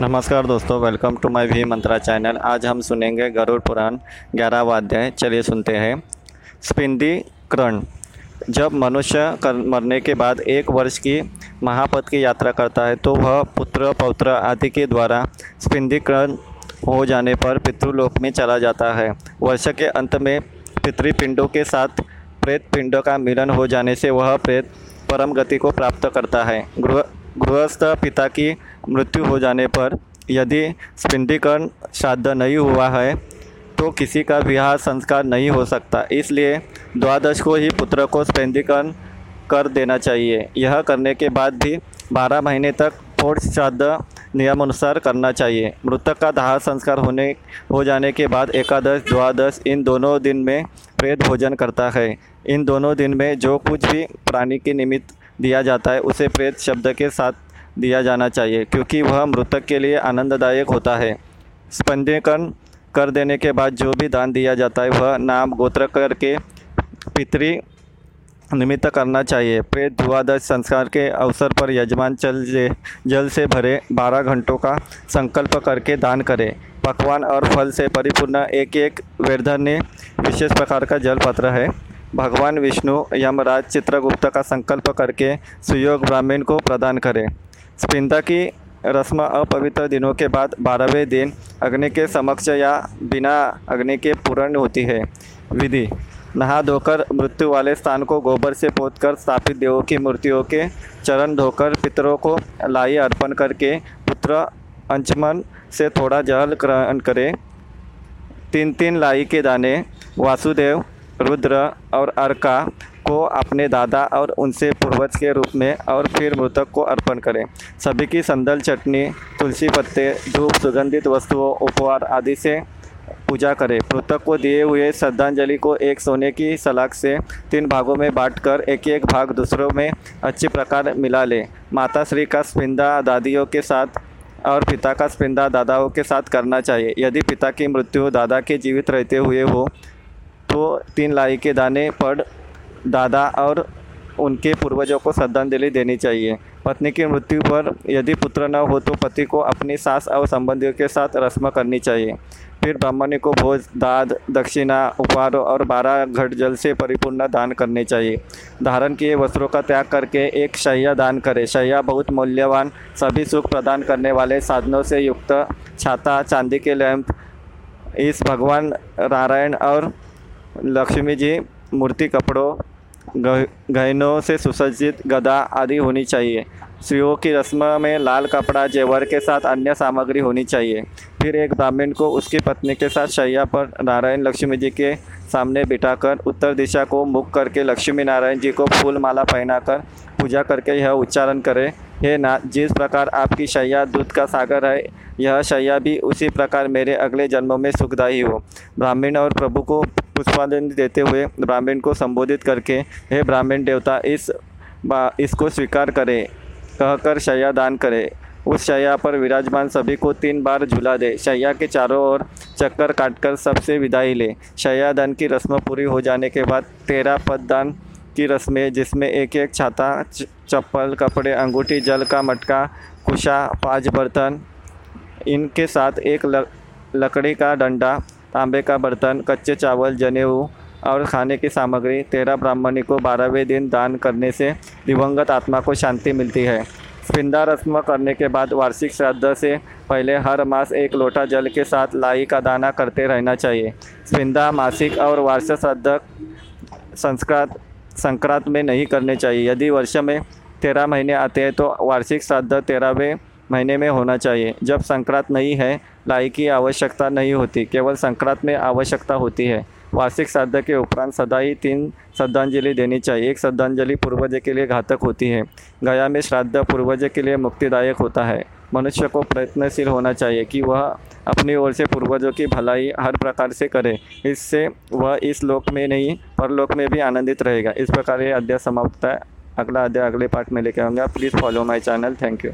नमस्कार दोस्तों welcome to my V Mantra channel आज हम सुनेंगे गरुड़ पुराण ग्यारह अध्याय। चलिए सुनते हैं। स्पिंदी करण। जब मनुष्य कर, मरने के बाद एक वर्ष की महापथ की यात्रा करता है तो वह पुत्र, पौत्र आदि के द्वारा स्पिंदीकरण हो जाने पर पितृलोक में चला जाता है। वर्ष के अंत में पितृपिंडों के साथ प्रेत पिंडों का मिलन हो जाने से वह प्रेत परम गति को प्राप्त करता है। गृह, गृहस्थ पिता की मृत्यु हो जाने पर यदि स्पिंडीकरण श्राद्ध नहीं हुआ है तो किसी का विवाह संस्कार नहीं हो सकता। इसलिए द्वादश को ही पुत्र को स्पिंडीकरण कर देना चाहिए। यह करने के बाद भी बारह महीने तक फोर्ट श्राद्ध नियमानुसार करना चाहिए। मृतक का दाह संस्कार होने, हो जाने के बाद एकादश, द्वादश, इन दोनों दिन में प्रेत भोजन करता है। इन दोनों दिन में जो कुछ भी प्राणी के निमित्त दिया जाता है, उसे प्रेत शब्द के साथ दिया जाना चाहिए, क्योंकि वह मृतक के लिए आनंददायक होता है। स्पंदीकरण कर देने के बाद जो भी दान दिया जाता है, वह नाम गोत्र करके पितरी निमित्त करना चाहिए। प्रेत द्वादश संस्कार के अवसर पर यजमान चल जल से भरे बारह घंटों का संकल्प करके दान करें। पकवान और फल से परिपूर्ण एक एक वेरधन्य विशेष प्रकार का जल पत्र है। भगवान विष्णु यमराज चित्रगुप्त का संकल्प करके सुयोग ब्राह्मण को प्रदान करें। स्पिंदा की रस्म अपवित्र दिनों के बाद बारहवें दिन अग्नि के समक्ष या बिना अग्नि के पूर्ण होती है। विधि, नहा धोकर मृत्यु वाले स्थान को गोबर से पोतकर स्थापित देवों की मूर्तियों के चरण धोकर पितरों को लाई अर्पण करके पुत्र अंचमन से थोड़ा जल ग्रहण करें। तीन तीन लाई के दाने, वासुदेव, रुद्र और अर्का को अपने दादा और उनसे पूर्वज के रूप में और फिर मृतक को अर्पण करें। सभी की संदल, चटनी, तुलसी पत्ते, धूप, सुगंधित वस्तुओं, उपहार आदि से पूजा करें। मृतक को दिए हुए श्रद्धांजलि को एक सोने की सलाख से तीन भागों में बांटकर एक एक भाग दूसरों में अच्छी प्रकार मिला लें। माता श्री का स्पिंदा दादियों के साथ और पिता का स्पिंदा दादाओं के साथ करना चाहिए। यदि पिता की मृत्यु दादा के जीवित रहते हुए हो तो तीन लाई के दाने पर दादा और उनके पूर्वजों को श्रद्धांजलि देनी चाहिए। पत्नी की मृत्यु पर यदि पुत्र न हो तो पति को अपनी सास और संबंधियों के साथ रस्म करनी चाहिए। फिर ब्राह्मणी को भोज, दाद, दक्षिणा, उपहारों और बारह घट जल से परिपूर्ण दान करने चाहिए। धारण किए वस्त्रों का त्याग करके एक शैया दान करें। शैया बहुत मूल्यवान, सभी सुख प्रदान करने वाले साधनों से युक्त छाता, चांदी के लैंप इस भगवान, नारायण और लक्ष्मी जी, मूर्ति, कपड़ों गहनों से सुसज्जित गदा आदि होनी चाहिए। स्त्रियों की रस्म में लाल कपड़ा जेवर के साथ अन्य सामग्री होनी चाहिए। फिर एक ब्राह्मण को उसकी पत्नी के साथ शैया पर नारायण लक्ष्मी जी के सामने बिठाकर उत्तर दिशा को मुख करके लक्ष्मी नारायण जी को फूल माला पहनाकर पूजा करके यह उच्चारण करें, हे ना, जिस प्रकार आपकी शैया दूध का सागर है, यह शैया भी उसी प्रकार मेरे अगले जन्मों में सुखदायी हो। ब्राह्मण और प्रभु को पुष्पांजलि देते हुए ब्राह्मण को संबोधित करके, हे ब्राह्मण देवता, इस बा, इसको स्वीकार करें। कहकर शैया दान करे। उस शैया पर विराजमान सभी को तीन बार झुला दे। शैया के चारों ओर चक्कर काटकर सबसे विदाई ले। शैया दान की रस्म पूरी हो जाने के बाद तेरह पददान की रस्में, जिसमें एक एक छाता चप्पल, कपड़े, अंगूठी, जल का मटका, कुशा पाँच बर्तन, इनके साथ एक लकड़ी का डंडा तांबे का बर्तन, कच्चे चावल, जनेऊ और खाने की सामग्री। तेरह ब्राह्मणी को बारहवें दिन दान करने से दिवंगत आत्मा को शांति मिलती है। स्पिंदा रस्म करने के बाद वार्षिक श्राद्ध से पहले हर मास एक लोटा जल के साथ लाई का दाना करते रहना चाहिए। स्पिंदा मासिक और वार्षिक श्राद्ध संस्कृत संक्रांत में नहीं करने चाहिए। यदि वर्ष में तेरह महीने आते हैं तो वार्षिक श्राद्ध तेरहवें महीने में होना चाहिए। जब संक्रांत नहीं है लाई की आवश्यकता नहीं होती, केवल संक्रांत में आवश्यकता होती है। वार्षिक श्राद्ध के उपरांत सदा ही तीन श्रद्धांजलि देनी चाहिए। एक श्रद्धांजलि पूर्वज के लिए घातक होती है। गया में श्राद्ध पूर्वज के लिए मुक्तिदायक होता है। मनुष्य को प्रयत्नशील होना चाहिए कि वह अपनी ओर से पूर्वजों की भलाई हर प्रकार से करे। इससे वह इस लोक में नहीं, परलोक में भी आनंदित रहेगा। इस प्रकार ये अध्याय समाप्त है। अगला अध्याय अगले पार्ट में लेकर आऊँगा। Please follow my channel thank you